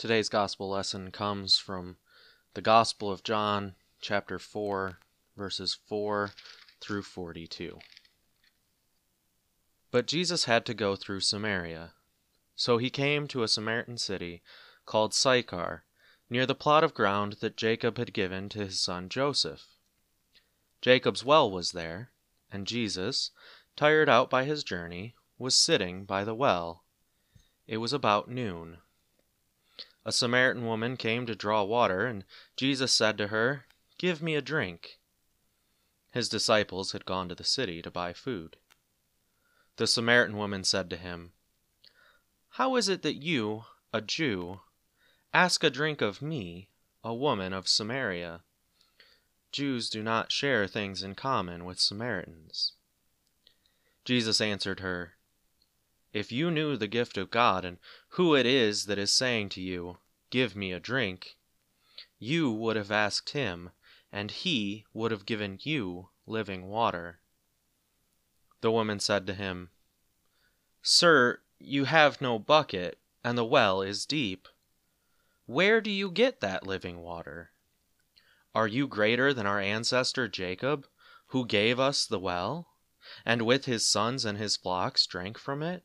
Today's gospel lesson comes from the Gospel of John, chapter 4, verses 4 through 42. But Jesus had to go through Samaria. So he came to a Samaritan city called Sychar, near the plot of ground that Jacob had given to his son Joseph. Jacob's well was there, and Jesus, tired out by his journey, was sitting by the well. It was about noon. A Samaritan woman came to draw water, and Jesus said to her, Give me a drink. His disciples had gone to the city to buy food. The Samaritan woman said to him, How is it that you, a Jew, ask a drink of me, a woman of Samaria? Jews do not share things in common with Samaritans. Jesus answered her, if you knew the gift of God and who it is that is saying to you, Give me a drink, you would have asked him, and he would have given you living water. The woman said to him, Sir, you have no bucket, and the well is deep. Where do you get that living water? Are you greater than our ancestor Jacob, who gave us the well, and with his sons and his flocks drank from it?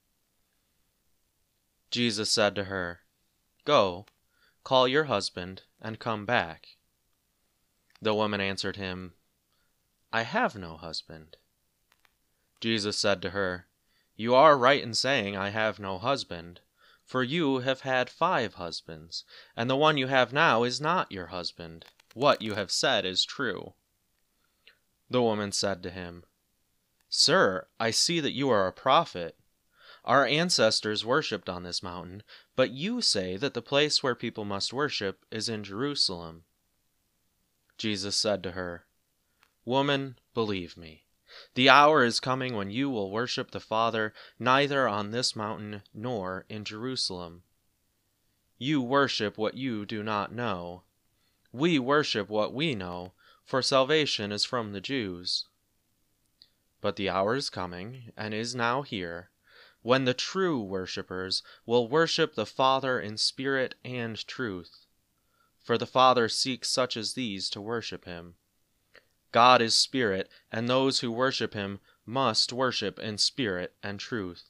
Jesus said to her, Go, call your husband, and come back. The woman answered him, I have no husband. Jesus said to her, You are right in saying, I have no husband, for you have had five husbands, and the one you have now is not your husband. What you have said is true. The woman said to him, Sir, I see that you are a prophet. Our ancestors worshipped on this mountain, but you say that the place where people must worship is in Jerusalem. Jesus said to her, Woman, believe me, the hour is coming when you will worship the Father neither on this mountain nor in Jerusalem. You worship what you do not know. We worship what we know, for salvation is from the Jews. But the hour is coming, and is now here when the true worshippers will worship the Father in spirit and truth. For the Father seeks such as these to worship him. God is spirit, and those who worship him must worship in spirit and truth.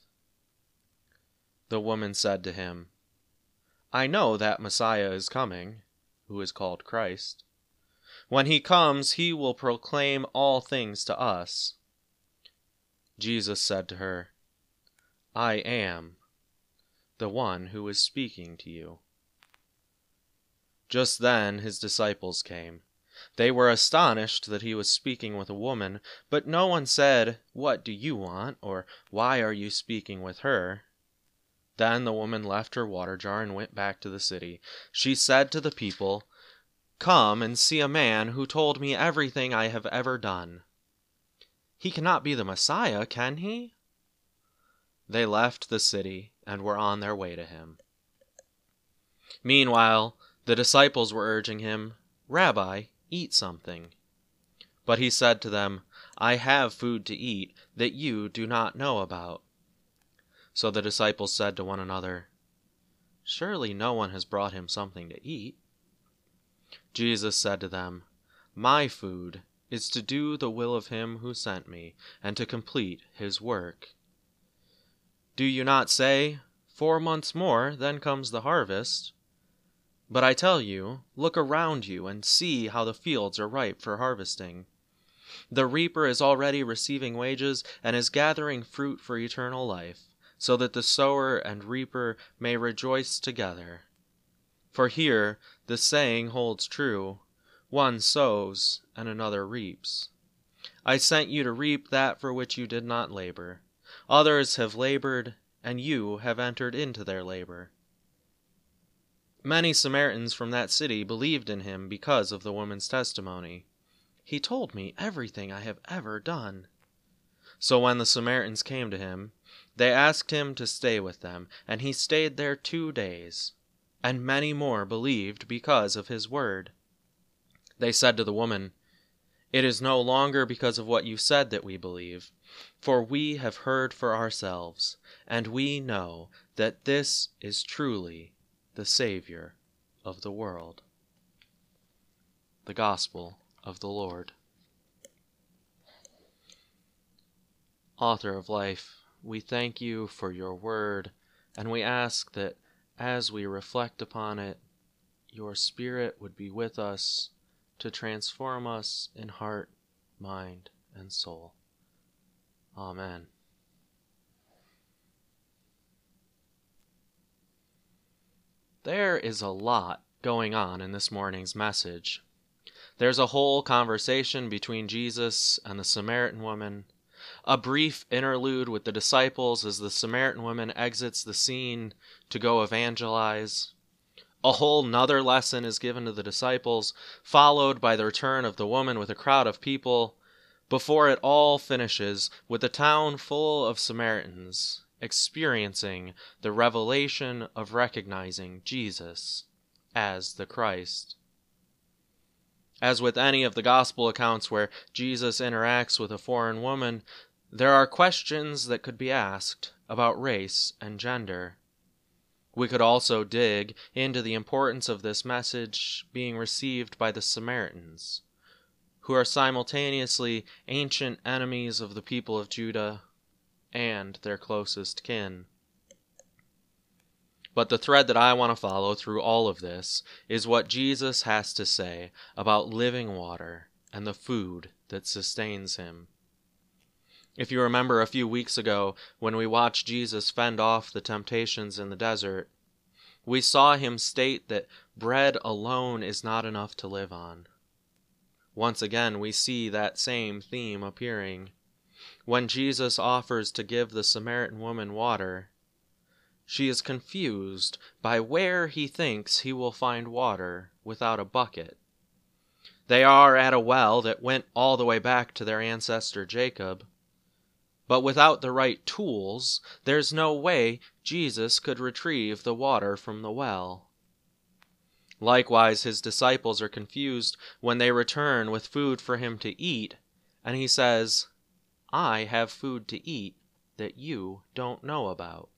The woman said to him, I know that Messiah is coming, who is called Christ. When he comes, he will proclaim all things to us. Jesus said to her, I am the one who is speaking to you. Just then his disciples came. They were astonished that he was speaking with a woman, but no one said, What do you want? or Why are you speaking with her? Then the woman left her water jar and went back to the city. She said to the people, Come and see a man who told me everything I have ever done. He cannot be the Messiah, can he? They left the city and were on their way to him. Meanwhile, the disciples were urging him, Rabbi, eat something. But he said to them, I have food to eat that you do not know about. So the disciples said to one another, Surely no one has brought him something to eat. Jesus said to them, My food is to do the will of him who sent me, and to complete his work. Do you not say, Four months more, then comes the harvest? But I tell you, look around you and see how the fields are ripe for harvesting. The reaper is already receiving wages and is gathering fruit for eternal life, so that the sower and reaper may rejoice together. For here the saying holds true one sows and another reaps. I sent you to reap that for which you did not labor. Others have labored, and you have entered into their labor. Many Samaritans from that city believed in him because of the woman's testimony. He told me everything I have ever done. So when the Samaritans came to him, they asked him to stay with them, and he stayed there two days. And many more believed because of his word. They said to the woman, It is no longer because of what you said that we believe, for we have heard for ourselves, and we know that this is truly the Savior of the world. The Gospel of the Lord. Author of life, we thank you for your word, and we ask that as we reflect upon it, your Spirit would be with us to transform us in heart, mind, and soul. Amen. There is a lot going on in this morning's message. There's a whole conversation between Jesus and the Samaritan woman, a brief interlude with the disciples as the Samaritan woman exits the scene to go evangelize. A whole nother lesson is given to the disciples, followed by the return of the woman with a crowd of people, before it all finishes with a town full of Samaritans experiencing the revelation of recognizing Jesus as the Christ. As with any of the gospel accounts where Jesus interacts with a foreign woman, there are questions that could be asked about race and gender. We could also dig into the importance of this message being received by the Samaritans, who are simultaneously ancient enemies of the people of Judah and their closest kin. But the thread that I want to follow through all of this is what Jesus has to say about living water and the food that sustains him. If you remember a few weeks ago when we watched Jesus fend off the temptations in the desert, we saw him state that bread alone is not enough to live on. Once again, we see that same theme appearing. When Jesus offers to give the Samaritan woman water, she is confused by where he thinks he will find water without a bucket. They are at a well that went all the way back to their ancestor Jacob. But without the right tools, there's no way Jesus could retrieve the water from the well. Likewise, his disciples are confused when they return with food for him to eat, and he says, I have food to eat that you don't know about.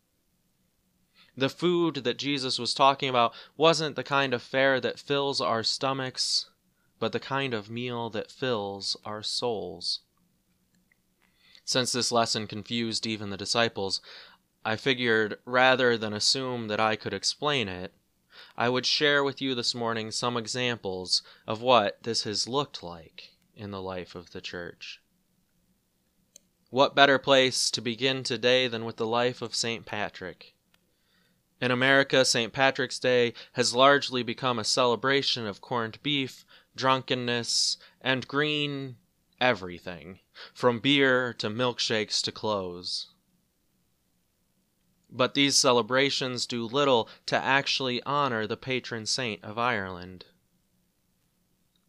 The food that Jesus was talking about wasn't the kind of fare that fills our stomachs, but the kind of meal that fills our souls. Since this lesson confused even the disciples, I figured rather than assume that I could explain it, I would share with you this morning some examples of what this has looked like in the life of the church. What better place to begin today than with the life of St. Patrick? In America, St. Patrick's Day has largely become a celebration of corned beef, drunkenness, and green everything, from beer to milkshakes to clothes. But these celebrations do little to actually honor the patron saint of Ireland.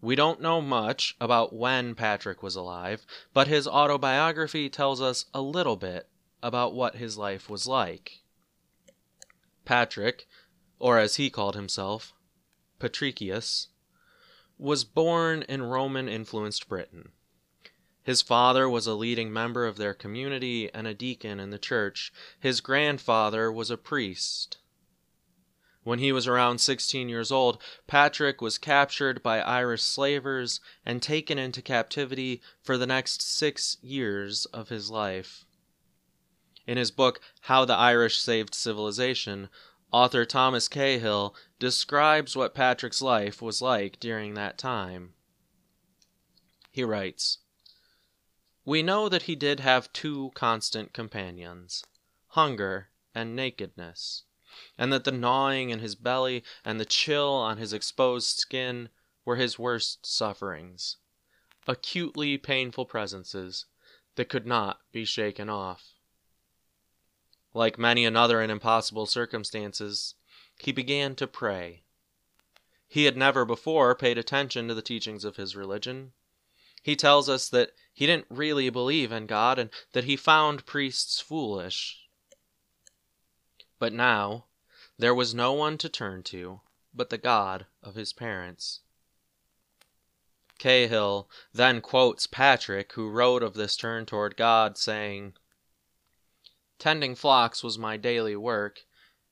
We don't know much about when Patrick was alive, but his autobiography tells us a little bit about what his life was like. Patrick, or as he called himself, Patricius, was born in Roman influenced Britain. His father was a leading member of their community and a deacon in the church. His grandfather was a priest. When he was around 16 years old, Patrick was captured by Irish slavers and taken into captivity for the next six years of his life. In his book, How the Irish Saved Civilization, author Thomas Cahill describes what Patrick's life was like during that time. He writes We know that he did have two constant companions hunger and nakedness and that the gnawing in his belly and the chill on his exposed skin were his worst sufferings, acutely painful presences that could not be shaken off. Like many another in impossible circumstances, he began to pray, he had never before paid attention to the teachings of his religion. He tells us that he didn't really believe in God and that he found priests foolish. But now there was no one to turn to but the God of his parents. Cahill then quotes Patrick, who wrote of this turn toward God, saying, Tending flocks was my daily work,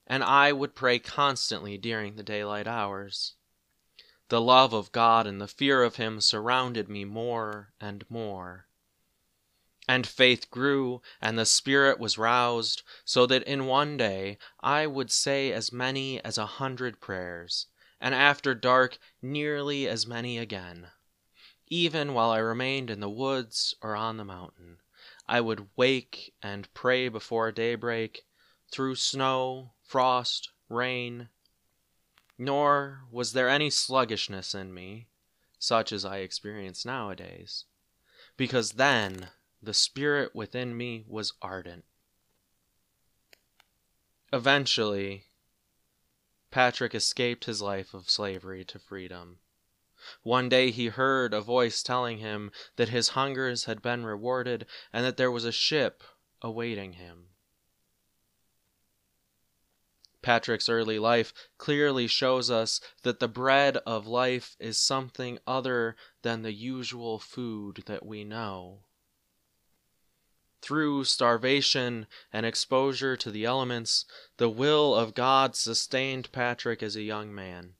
and I would pray constantly during the daylight hours. The love of God and the fear of Him surrounded me more and more. And faith grew, and the Spirit was roused, so that in one day I would say as many as a hundred prayers, and after dark nearly as many again. Even while I remained in the woods or on the mountain, I would wake and pray before daybreak, through snow, frost, rain. Nor was there any sluggishness in me, such as I experience nowadays, because then the spirit within me was ardent. Eventually, Patrick escaped his life of slavery to freedom. One day he heard a voice telling him that his hungers had been rewarded and that there was a ship awaiting him. Patrick's early life clearly shows us that the bread of life is something other than the usual food that we know. Through starvation and exposure to the elements, the will of God sustained Patrick as a young man.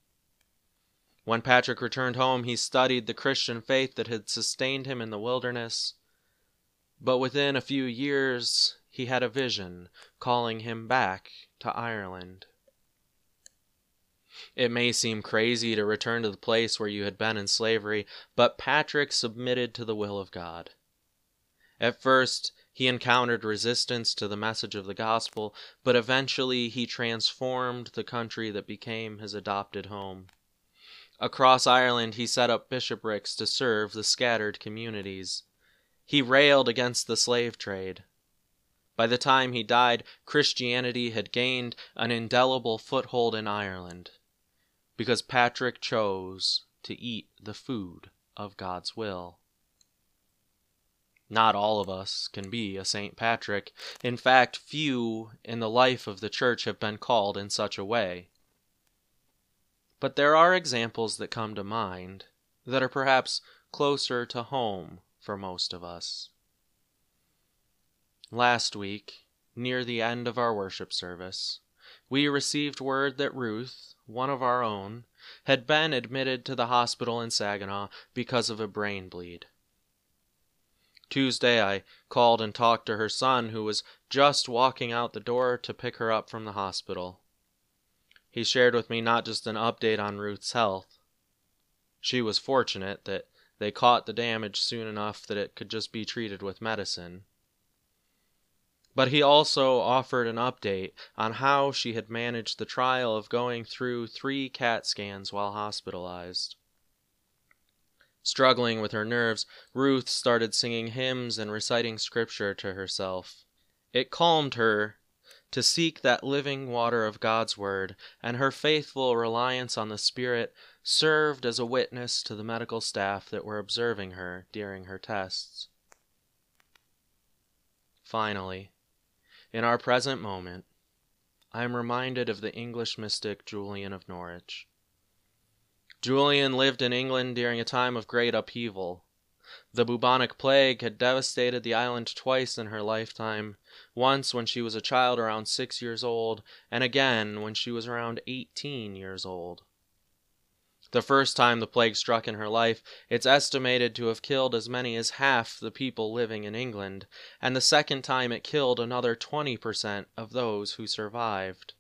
When Patrick returned home, he studied the Christian faith that had sustained him in the wilderness. But within a few years, he had a vision calling him back to Ireland. It may seem crazy to return to the place where you had been in slavery, but Patrick submitted to the will of God. At first, he encountered resistance to the message of the gospel, but eventually he transformed the country that became his adopted home. Across Ireland, he set up bishoprics to serve the scattered communities. He railed against the slave trade. By the time he died, Christianity had gained an indelible foothold in Ireland because Patrick chose to eat the food of God's will. Not all of us can be a St. Patrick. In fact, few in the life of the church have been called in such a way. But there are examples that come to mind that are perhaps closer to home for most of us. Last week, near the end of our worship service, we received word that Ruth, one of our own, had been admitted to the hospital in Saginaw because of a brain bleed. Tuesday, I called and talked to her son, who was just walking out the door to pick her up from the hospital. He shared with me not just an update on Ruth's health. She was fortunate that they caught the damage soon enough that it could just be treated with medicine. But he also offered an update on how she had managed the trial of going through three CAT scans while hospitalized. Struggling with her nerves, Ruth started singing hymns and reciting scripture to herself. It calmed her to seek that living water of God's Word, and her faithful reliance on the Spirit served as a witness to the medical staff that were observing her during her tests. Finally, in our present moment, I am reminded of the English mystic Julian of Norwich. Julian lived in England during a time of great upheaval. The bubonic plague had devastated the island twice in her lifetime once when she was a child around six years old, and again when she was around eighteen years old. The first time the plague struck in her life, it's estimated to have killed as many as half the people living in England, and the second time it killed another 20% of those who survived.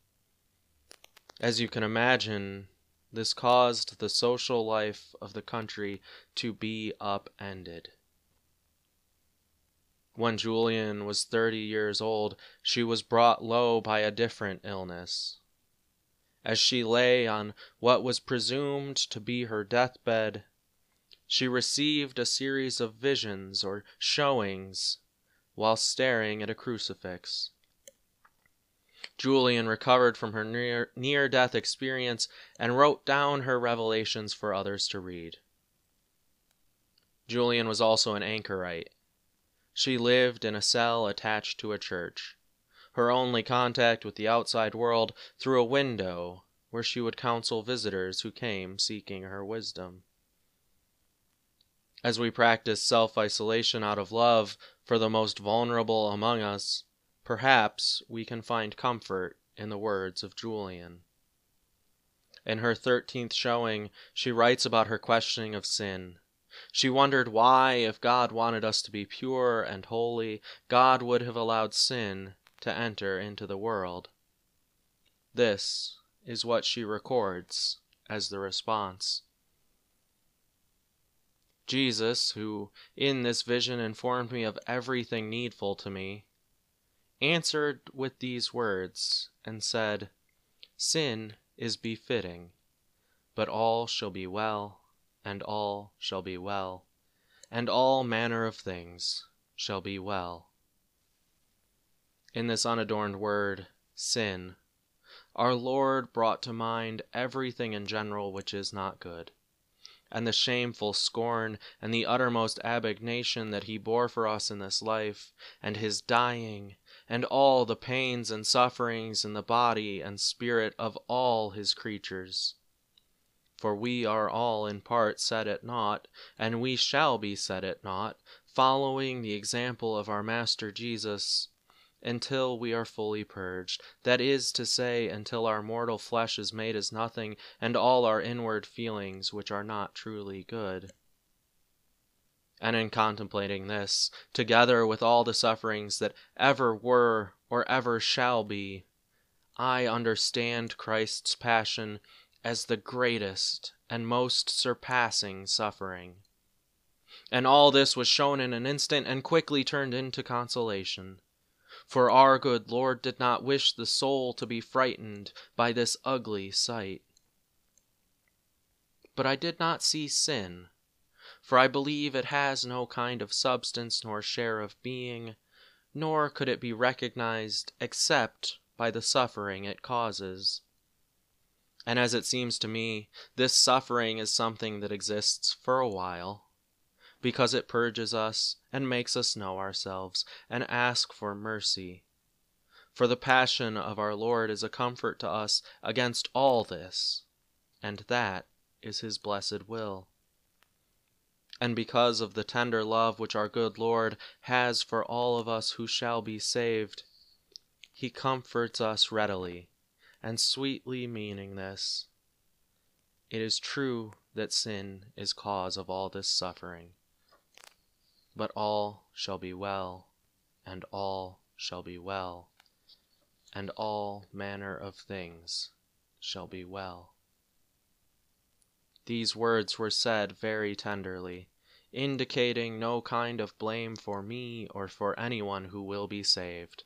As you can imagine, this caused the social life of the country to be upended. When Julian was thirty years old, she was brought low by a different illness. As she lay on what was presumed to be her deathbed, she received a series of visions or showings while staring at a crucifix. Julian recovered from her near, near death experience and wrote down her revelations for others to read. Julian was also an anchorite. She lived in a cell attached to a church, her only contact with the outside world through a window where she would counsel visitors who came seeking her wisdom. As we practice self isolation out of love for the most vulnerable among us, perhaps we can find comfort in the words of Julian. In her 13th showing, she writes about her questioning of sin she wondered why, if God wanted us to be pure and holy, God would have allowed sin to enter into the world. This is what she records as the response. Jesus, who in this vision informed me of everything needful to me, answered with these words and said, Sin is befitting, but all shall be well and all shall be well, and all manner of things shall be well. In this unadorned word, sin, our Lord brought to mind everything in general which is not good, and the shameful scorn and the uttermost abnegation that he bore for us in this life, and his dying, and all the pains and sufferings in the body and spirit of all his creatures. For we are all in part set at naught, and we shall be set at naught, following the example of our Master Jesus, until we are fully purged, that is to say, until our mortal flesh is made as nothing, and all our inward feelings which are not truly good. And in contemplating this, together with all the sufferings that ever were or ever shall be, I understand Christ's passion as the greatest and most surpassing suffering. And all this was shown in an instant and quickly turned into consolation. For our good Lord did not wish the soul to be frightened by this ugly sight. But I did not see sin, for I believe it has no kind of substance nor share of being, nor could it be recognized except by the suffering it causes. And as it seems to me, this suffering is something that exists for a while, because it purges us and makes us know ourselves and ask for mercy. For the passion of our Lord is a comfort to us against all this, and that is his blessed will. And because of the tender love which our good Lord has for all of us who shall be saved, he comforts us readily and sweetly meaning this. It is true that sin is cause of all this suffering, but all shall be well, and all shall be well, and all manner of things shall be well. These words were said very tenderly, indicating no kind of blame for me or for anyone who will be saved.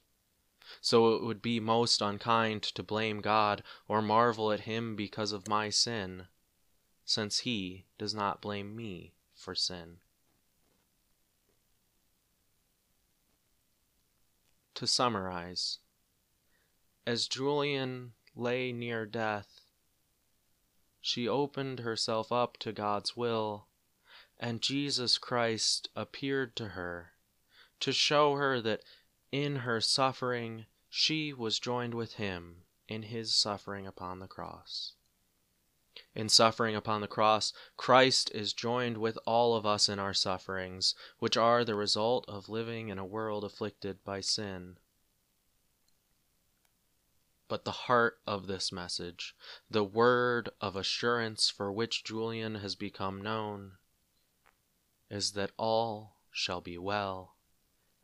So it would be most unkind to blame God or marvel at him because of my sin, since he does not blame me for sin. To summarize, as Julian lay near death, she opened herself up to God's will, and Jesus Christ appeared to her to show her that in her suffering, she was joined with him in his suffering upon the cross. In suffering upon the cross, Christ is joined with all of us in our sufferings, which are the result of living in a world afflicted by sin. But the heart of this message, the word of assurance for which Julian has become known, is that all shall be well,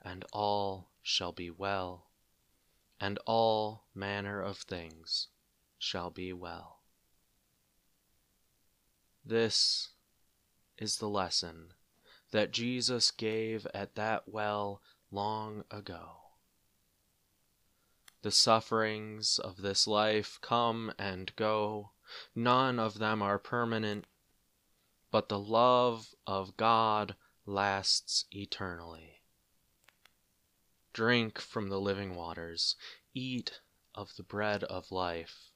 and all shall be well, and all manner of things shall be well. This is the lesson that Jesus gave at that well long ago. The sufferings of this life come and go, none of them are permanent, but the love of God lasts eternally. Drink from the living waters, eat of the bread of life,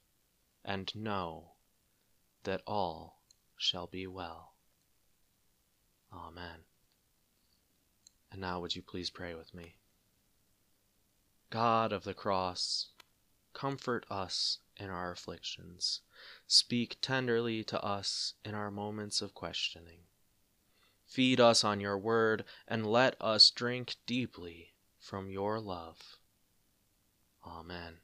and know that all shall be well. Amen. And now, would you please pray with me? God of the cross, comfort us in our afflictions. Speak tenderly to us in our moments of questioning. Feed us on your word, and let us drink deeply from your love. Amen.